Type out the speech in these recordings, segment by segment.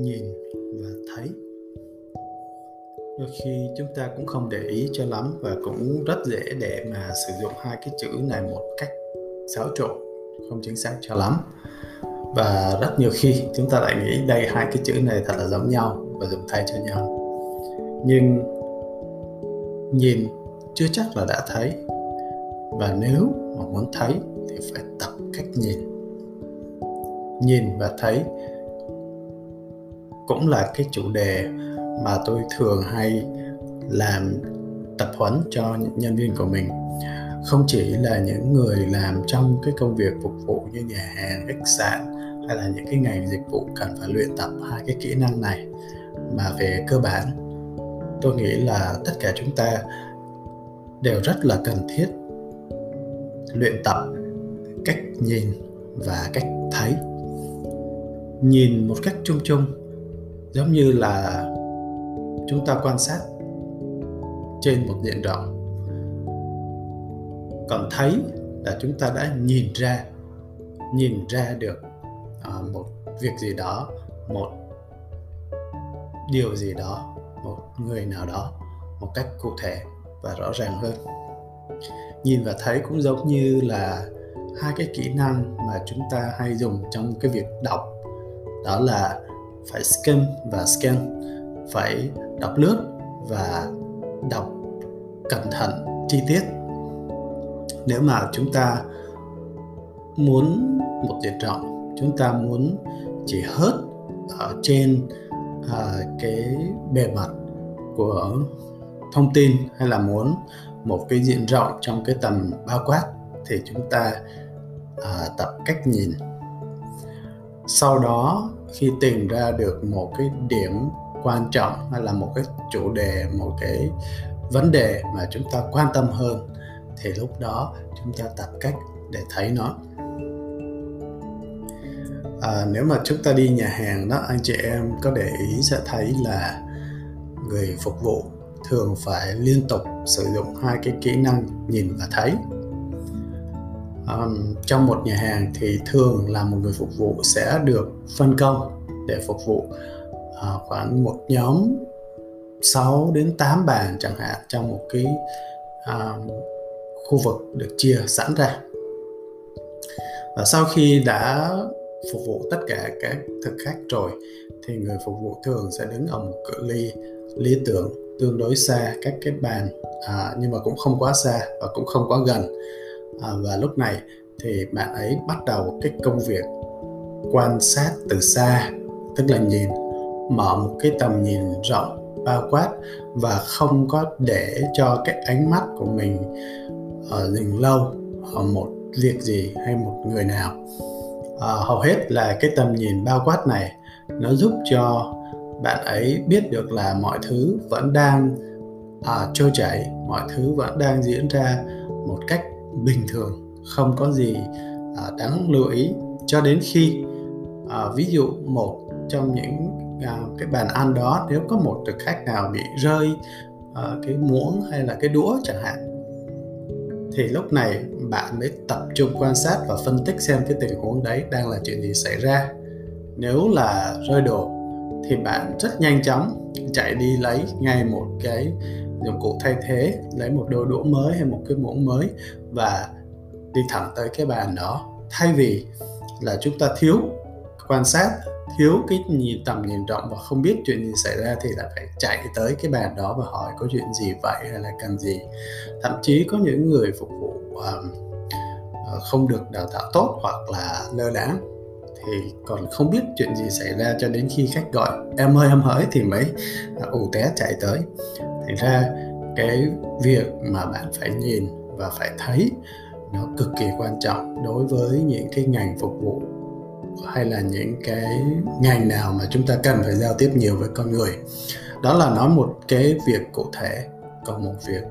nhìn và thấy. Đôi khi chúng ta cũng không để ý cho lắm và cũng rất dễ để mà sử dụng hai cái chữ này một cách xáo trộn, không chính xác cho lắm. Và rất nhiều khi chúng ta lại nghĩ đây hai cái chữ này thật là giống nhau và dùng thay cho nhau. Nhưng nhìn chưa chắc là đã thấy. Và nếu mà muốn thấy thì phải tập cách nhìn. Nhìn và thấy cũng là cái chủ đề mà tôi thường hay làm tập huấn cho nhân viên của mình. Không chỉ là những người làm trong cái công việc phục vụ như nhà hàng, khách sạn hay là những cái ngành dịch vụ cần phải luyện tập hai cái kỹ năng này, mà về cơ bản, tôi nghĩ là tất cả chúng ta đều rất là cần thiết luyện tập cách nhìn và cách thấy. Nhìn một cách chung chung giống như là chúng ta quan sát trên một diện rộng. Còn thấy là chúng ta đã nhìn ra nhìn ra được à, một việc gì đó, một điều gì đó, một người nào đó một cách cụ thể và rõ ràng hơn. Nhìn và thấy cũng giống như là hai cái kỹ năng mà chúng ta hay dùng trong cái việc đọc. Đó là phải skim và scan phải đọc lướt và đọc cẩn thận chi tiết. Nếu mà chúng ta muốn một diện rộng chúng ta muốn chỉ hớt ở trên à, cái bề mặt của thông tin hay là muốn một cái diện rộng trong cái tầm bao quát thì chúng ta à, tập cách nhìn. Sau đó khi tìm ra được một cái điểm quan trọng hay là một cái chủ đề một cái vấn đề mà chúng ta quan tâm hơn thì lúc đó chúng ta tập cách để thấy nó. À, nếu mà chúng ta đi nhà hàng đó anh chị em có để ý sẽ thấy là người phục vụ thường phải liên tục sử dụng hai cái kỹ năng nhìn và thấy um, trong một nhà hàng thì thường là một người phục vụ sẽ được phân công để phục vụ uh, khoảng một nhóm 6 đến 8 bàn chẳng hạn trong một cái uh, khu vực được chia sẵn ra. Và sau khi đã phục vụ tất cả các thực khách rồi thì người phục vụ thường sẽ đứng ở một cự ly lý tưởng tương đối xa các cái bàn à, nhưng mà cũng không quá xa và cũng không quá gần à, và lúc này thì bạn ấy bắt đầu cái công việc quan sát từ xa tức là nhìn mở một cái tầm nhìn rộng bao quát và không có để cho cái ánh mắt của mình ở dừng lâu ở một việc gì hay một người nào. À, hầu hết là cái tầm nhìn bao quát này nó giúp cho bạn ấy biết được là mọi thứ vẫn đang à, trôi chảy mọi thứ vẫn đang diễn ra một cách bình thường không có gì à, đáng lưu ý. Cho đến khi à, ví dụ một trong những à, cái bàn ăn đó nếu có một thực khách nào bị rơi à, cái muỗng hay là cái đũa chẳng hạn thì lúc này bạn mới tập trung quan sát và phân tích xem cái tình huống đấy đang là chuyện gì xảy ra. Nếu là rơi đồ thì bạn rất nhanh chóng chạy đi lấy ngay một cái dụng cụ thay thế lấy một đôi đũa mới hay một cái muỗng mới và đi thẳng tới cái bàn đó. Thay vì là chúng ta thiếu quan sát thiếu cái nhìn tầm nhìn rộng và không biết chuyện gì xảy ra thì là phải chạy tới cái bàn đó và hỏi có chuyện gì vậy hay là cần gì. Thậm chí có những người phục vụ um, không được đào tạo tốt hoặc là lơ đãng thì còn không biết chuyện gì xảy ra cho đến khi khách gọi em ơi em hỡi thì mới à, ù té chạy tới thành ra cái việc mà bạn phải nhìn và phải thấy nó cực kỳ quan trọng đối với những cái ngành phục vụ hay là những cái ngành nào mà chúng ta cần phải giao tiếp nhiều với con người. Đó là nói một cái việc cụ thể còn một việc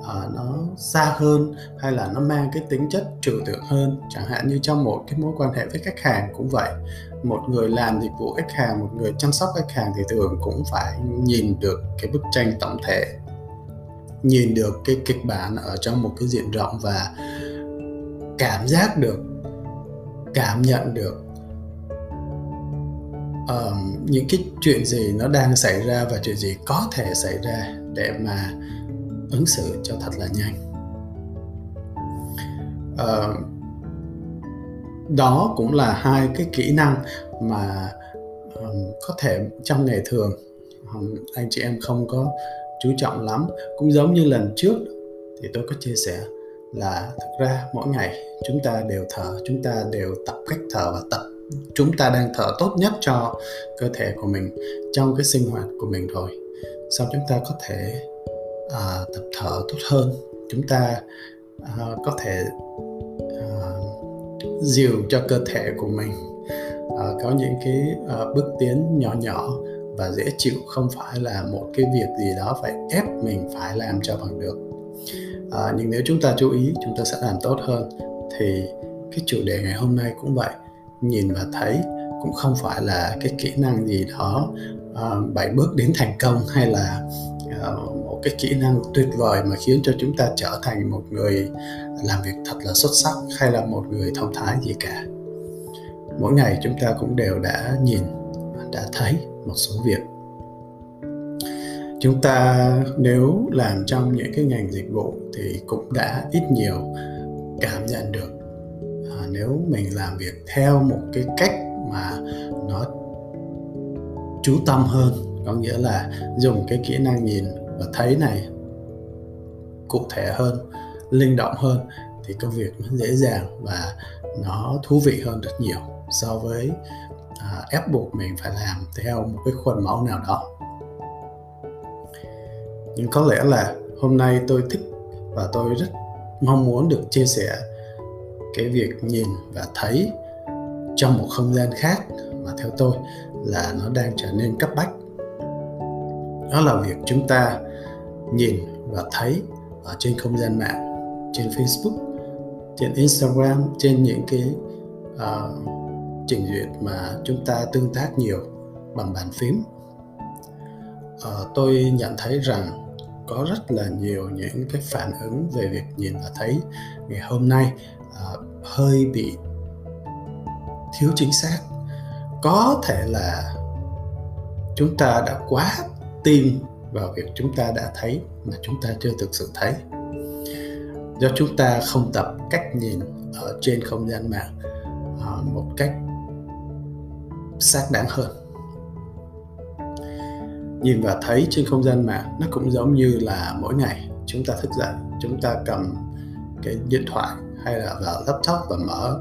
uh, nó xa hơn hay là nó mang cái tính chất trừu tượng hơn. Chẳng hạn như trong một cái mối quan hệ với khách hàng cũng vậy một người làm dịch vụ khách hàng một người chăm sóc khách hàng thì thường cũng phải nhìn được cái bức tranh tổng thể nhìn được cái kịch bản ở trong một cái diện rộng và cảm giác được cảm nhận được uh, những cái chuyện gì nó đang xảy ra và chuyện gì có thể xảy ra để mà ứng xử cho thật là nhanh. Uh, đó cũng là hai cái kỹ năng mà um, có thể trong ngày thường um, anh chị em không có chú trọng lắm. Cũng giống như lần trước thì tôi có chia sẻ là thực ra mỗi ngày chúng ta đều thở chúng ta đều tập cách thở và tập chúng ta đang thở tốt nhất cho cơ thể của mình trong cái sinh hoạt của mình rồi. Sau chúng ta có thể uh, tập thở tốt hơn chúng ta uh, có thể dìu cho cơ thể của mình. À, có những cái à, bước tiến nhỏ nhỏ và dễ chịu không phải là một cái việc gì đó phải ép mình phải làm cho bằng được. À, nhưng nếu chúng ta chú ý chúng ta sẽ làm tốt hơn. Thì cái chủ đề ngày hôm nay cũng vậy. Nhìn và thấy cũng không phải là cái kỹ năng gì đó uh, bảy bước đến thành công hay là uh, cái kỹ năng tuyệt vời mà khiến cho chúng ta trở thành một người làm việc thật là xuất sắc hay là một người thông thái gì cả. Mỗi ngày chúng ta cũng đều đã nhìn đã thấy một số việc. Chúng ta nếu làm trong những cái ngành dịch vụ thì cũng đã ít nhiều cảm nhận được. À, nếu mình làm việc theo một cái cách mà nó chú tâm hơn có nghĩa là dùng cái kỹ năng nhìn và thấy này cụ thể hơn linh động hơn thì công việc nó dễ dàng và nó thú vị hơn rất nhiều so với à, ép buộc mình phải làm theo một cái khuôn mẫu nào đó. Nhưng có lẽ là hôm nay tôi thích và tôi rất mong muốn được chia sẻ cái việc nhìn và thấy trong một không gian khác mà theo tôi là nó đang trở nên cấp bách đó là việc chúng ta nhìn và thấy ở trên không gian mạng trên facebook trên instagram trên những cái uh, trình duyệt mà chúng ta tương tác nhiều bằng bàn phím. Uh, tôi nhận thấy rằng có rất là nhiều những cái phản ứng về việc nhìn và thấy ngày hôm nay uh, hơi bị thiếu chính xác. Có thể là chúng ta đã quá tin vào việc chúng ta đã thấy mà chúng ta chưa thực sự thấy. Do chúng ta không tập cách nhìn ở trên không gian mạng à, một cách xác đáng hơn. Nhìn và thấy trên không gian mạng nó cũng giống như là mỗi ngày chúng ta thức dậy, chúng ta cầm cái điện thoại hay là vào laptop và mở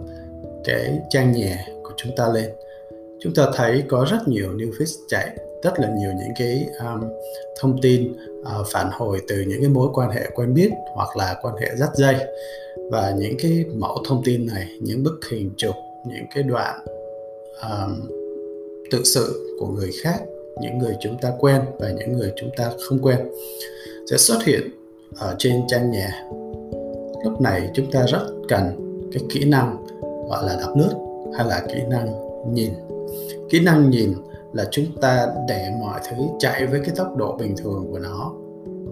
cái trang nhà của chúng ta lên. Chúng ta thấy có rất nhiều new feed chạy rất là nhiều những cái um, thông tin uh, phản hồi từ những cái mối quan hệ quen biết hoặc là quan hệ dắt dây và những cái mẫu thông tin này những bức hình chụp những cái đoạn um, tự sự của người khác những người chúng ta quen và những người chúng ta không quen sẽ xuất hiện ở trên trang nhà. Lúc này chúng ta rất cần cái kỹ năng gọi là đọc nước hay là kỹ năng nhìn. Kỹ năng nhìn là chúng ta để mọi thứ chạy với cái tốc độ bình thường của nó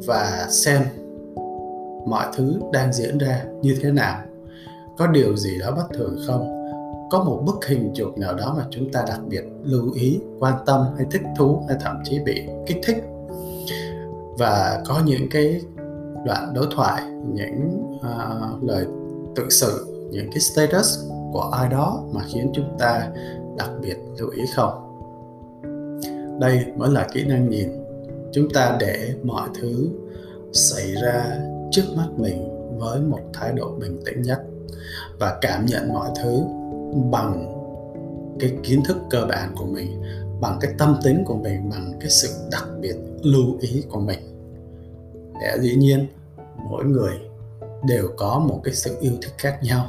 và xem mọi thứ đang diễn ra như thế nào. Có điều gì đó bất thường không? Có một bức hình chụp nào đó mà chúng ta đặc biệt lưu ý quan tâm hay thích thú hay thậm chí bị kích thích? Và có những cái đoạn đối thoại những uh, lời tự sự những cái status của ai đó mà khiến chúng ta đặc biệt lưu ý không? Đây mới là kỹ năng nhìn. Chúng ta để mọi thứ xảy ra trước mắt mình với một thái độ bình tĩnh nhất và cảm nhận mọi thứ bằng cái kiến thức cơ bản của mình, bằng cái tâm tính của mình, bằng cái sự đặc biệt lưu ý của mình. Để dĩ nhiên, mỗi người đều có một cái sự yêu thích khác nhau,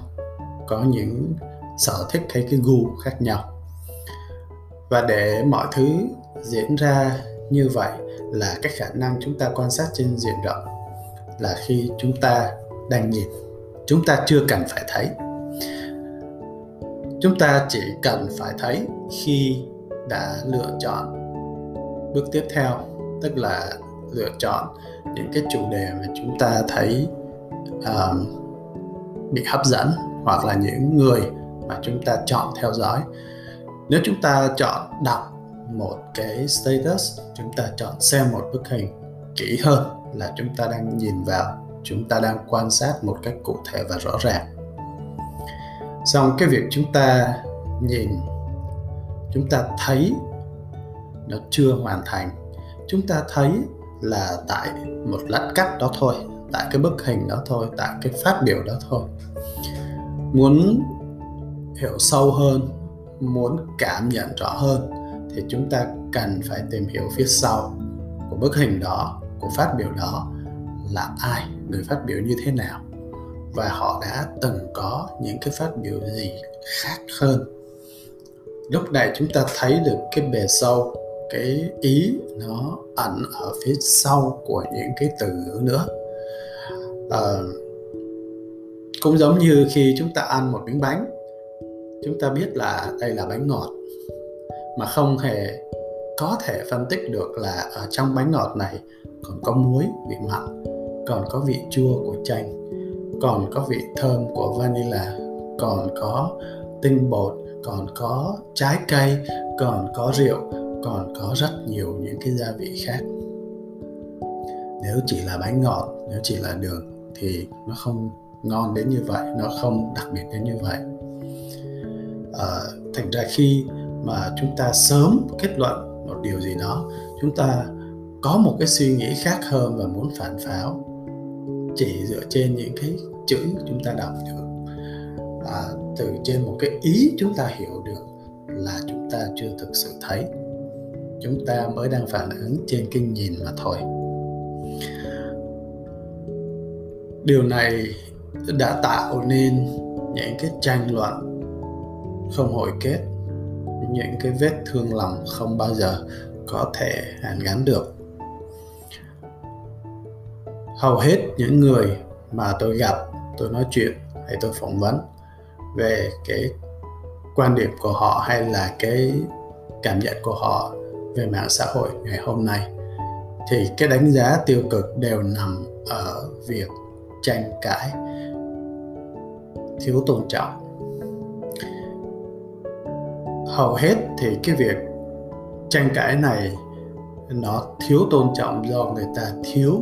có những sở thích hay cái gu khác nhau. Và để mọi thứ diễn ra như vậy là cái khả năng chúng ta quan sát trên diện rộng là khi chúng ta đang nhìn. Chúng ta chưa cần phải thấy. Chúng ta chỉ cần phải thấy khi đã lựa chọn bước tiếp theo tức là lựa chọn những cái chủ đề mà chúng ta thấy um, bị hấp dẫn hoặc là những người mà chúng ta chọn theo dõi. Nếu chúng ta chọn đọc một cái status, chúng ta chọn xem một bức hình kỹ hơn là chúng ta đang nhìn vào, chúng ta đang quan sát một cách cụ thể và rõ ràng. Xong cái việc chúng ta nhìn, chúng ta thấy nó chưa hoàn thành. Chúng ta thấy là tại một lát cắt đó thôi, tại cái bức hình đó thôi, tại cái phát biểu đó thôi. Muốn hiểu sâu hơn, muốn cảm nhận rõ hơn thì chúng ta cần phải tìm hiểu phía sau của bức hình đó của phát biểu đó là ai người phát biểu như thế nào. Và họ đã từng có những cái phát biểu gì khác hơn. Lúc này chúng ta thấy được cái bề sâu cái ý nó ẩn ở phía sau của những cái từ ngữ nữa. À, cũng giống như khi chúng ta ăn một miếng bánh chúng ta biết là đây là bánh ngọt mà không hề có thể phân tích được là ở trong bánh ngọt này còn có muối vị mặn còn có vị chua của chanh còn có vị thơm của vanilla còn có tinh bột còn có trái cây còn có rượu còn có rất nhiều những cái gia vị khác. Nếu chỉ là bánh ngọt nếu chỉ là đường thì nó không ngon đến như vậy nó không đặc biệt đến như vậy. À, thành ra khi mà chúng ta sớm kết luận một điều gì đó. Chúng ta có một cái suy nghĩ khác hơn và muốn phản pháo chỉ dựa trên những cái chữ chúng ta đọc được. À, từ trên một cái ý chúng ta hiểu được là chúng ta chưa thực sự thấy. Chúng ta mới đang phản ứng trên cái nhìn mà thôi. Điều này đã tạo nên những cái tranh luận không hồi kết những cái vết thương lòng không bao giờ có thể hàn gắn được. Hầu hết những người mà tôi gặp, tôi nói chuyện hay tôi phỏng vấn về cái quan điểm của họ hay là cái cảm nhận của họ về mạng xã hội ngày hôm nay thì cái đánh giá tiêu cực đều nằm ở việc tranh cãi thiếu tôn trọng hầu hết thì cái việc tranh cãi này nó thiếu tôn trọng do người ta thiếu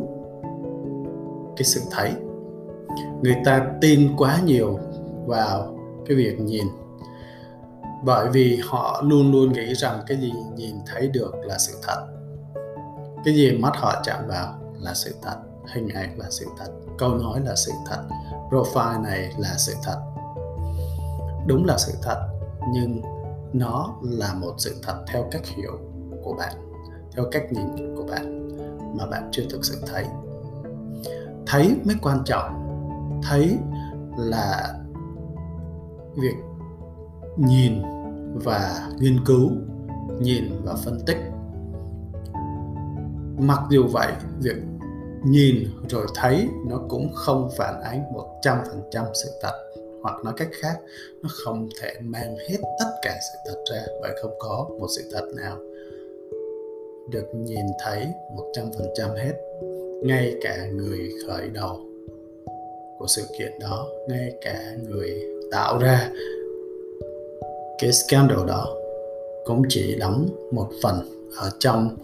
cái sự thấy. Người ta tin quá nhiều vào cái việc nhìn. Bởi vì họ luôn luôn nghĩ rằng cái gì nhìn thấy được là sự thật. Cái gì mắt họ chạm vào là sự thật, hình ảnh là sự thật, câu nói là sự thật, profile này là sự thật. Đúng là sự thật, nhưng nó là một sự thật theo cách hiểu của bạn, theo cách nhìn của bạn mà bạn chưa thực sự thấy. Thấy mới quan trọng. Thấy là việc nhìn và nghiên cứu, nhìn và phân tích. Mặc dù vậy, việc nhìn rồi thấy nó cũng không phản ánh 100% sự thật hoặc nói cách khác, nó không thể mang hết tất cả sự thật ra bởi không có một sự thật nào. Được nhìn thấy 100% hết, ngay cả người khởi đầu của sự kiện đó, ngay cả người tạo ra cái scandal đó cũng chỉ đóng một phần ở trong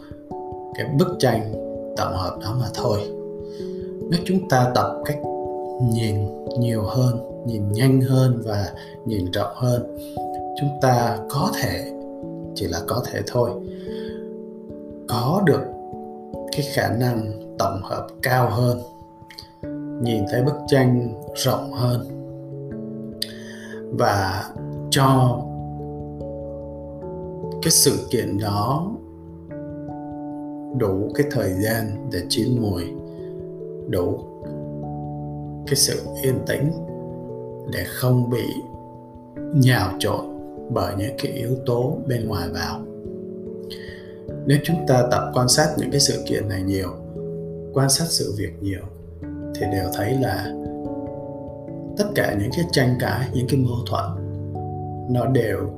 cái bức tranh tổng hợp đó mà thôi. Nếu chúng ta tập cách nhìn nhiều hơn, nhìn nhanh hơn và nhìn rộng hơn. Chúng ta có thể, chỉ là có thể thôi, có được cái khả năng tổng hợp cao hơn, nhìn thấy bức tranh rộng hơn và cho cái sự kiện đó đủ cái thời gian để chín mùi, đủ cái sự yên tĩnh để không bị nhào trộn bởi những cái yếu tố bên ngoài vào. Nếu chúng ta tập quan sát những cái sự kiện này nhiều, quan sát sự việc nhiều, thì đều thấy là tất cả những cái tranh cãi, những cái mâu thuẫn, nó đều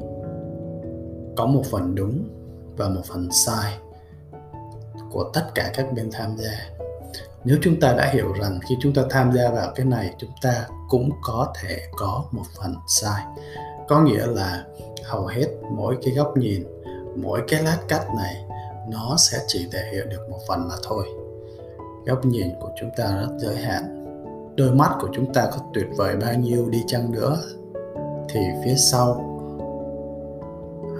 có một phần đúng và một phần sai của tất cả các bên tham gia nếu chúng ta đã hiểu rằng khi chúng ta tham gia vào cái này, chúng ta cũng có thể có một phần sai. Có nghĩa là hầu hết mỗi cái góc nhìn, mỗi cái lát cắt này, nó sẽ chỉ thể hiện được một phần mà thôi. Góc nhìn của chúng ta rất giới hạn. Đôi mắt của chúng ta có tuyệt vời bao nhiêu đi chăng nữa, thì phía sau,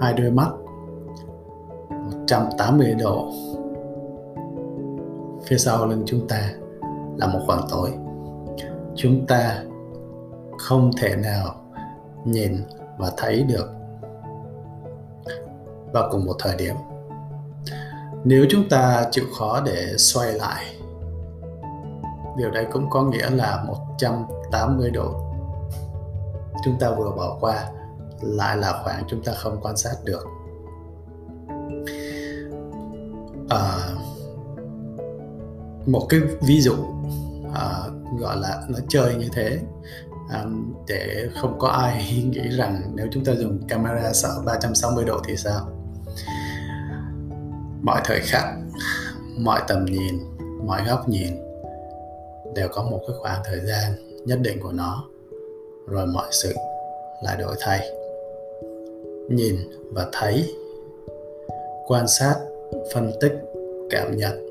hai đôi mắt 180 độ phía sau lưng chúng ta là một khoảng tối. Chúng ta không thể nào nhìn và thấy được vào cùng một thời điểm. Nếu chúng ta chịu khó để xoay lại điều đấy cũng có nghĩa là 180 độ chúng ta vừa bỏ qua lại là khoảng chúng ta không quan sát được. À, một cái ví dụ uh, gọi là nó chơi như thế um, để không có ai nghĩ rằng nếu chúng ta dùng camera sợ 360 độ thì sao? Mọi thời khắc mọi tầm nhìn mọi góc nhìn đều có một cái khoảng thời gian nhất định của nó rồi mọi sự lại đổi thay. Nhìn và thấy quan sát phân tích cảm nhận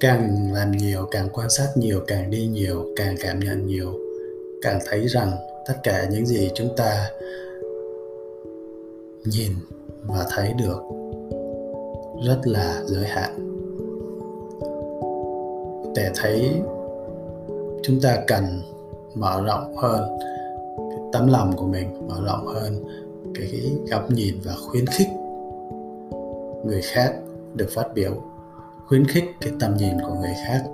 càng làm nhiều càng quan sát nhiều càng đi nhiều càng cảm nhận nhiều càng thấy rằng tất cả những gì chúng ta nhìn và thấy được rất là giới hạn. Để thấy chúng ta cần mở rộng hơn cái tấm lòng của mình mở rộng hơn cái, cái góc nhìn và khuyến khích người khác được phát biểu khuyến khích cái tầm nhìn của người khác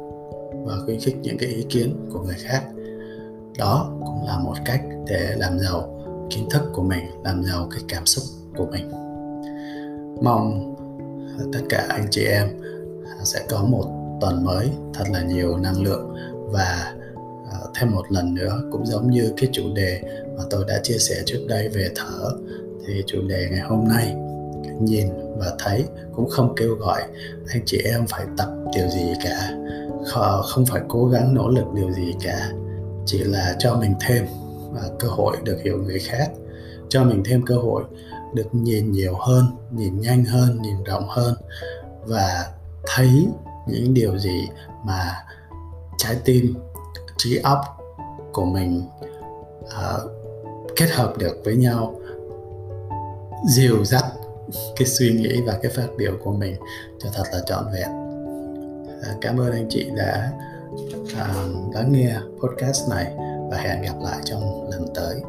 và khuyến khích những cái ý kiến của người khác. Đó cũng là một cách để làm giàu kiến thức của mình, làm giàu cái cảm xúc của mình. Mong tất cả anh chị em sẽ có một tuần mới thật là nhiều năng lượng và à, thêm một lần nữa cũng giống như cái chủ đề mà tôi đã chia sẻ trước đây về thở. Thì chủ đề ngày hôm nay nhìn và thấy cũng không kêu gọi. Anh chị em phải tập điều gì cả. Không phải cố gắng nỗ lực điều gì cả. Chỉ là cho mình thêm à, cơ hội được hiểu người khác. Cho mình thêm cơ hội được nhìn nhiều hơn nhìn nhanh hơn nhìn rộng hơn và thấy những điều gì mà trái tim trí óc của mình uh, kết hợp được với nhau dìu dắt cái suy nghĩ và cái phát biểu của mình cho thật là trọn vẹn. À, cảm ơn anh chị đã à, lắng nghe podcast này và hẹn gặp lại trong lần tới.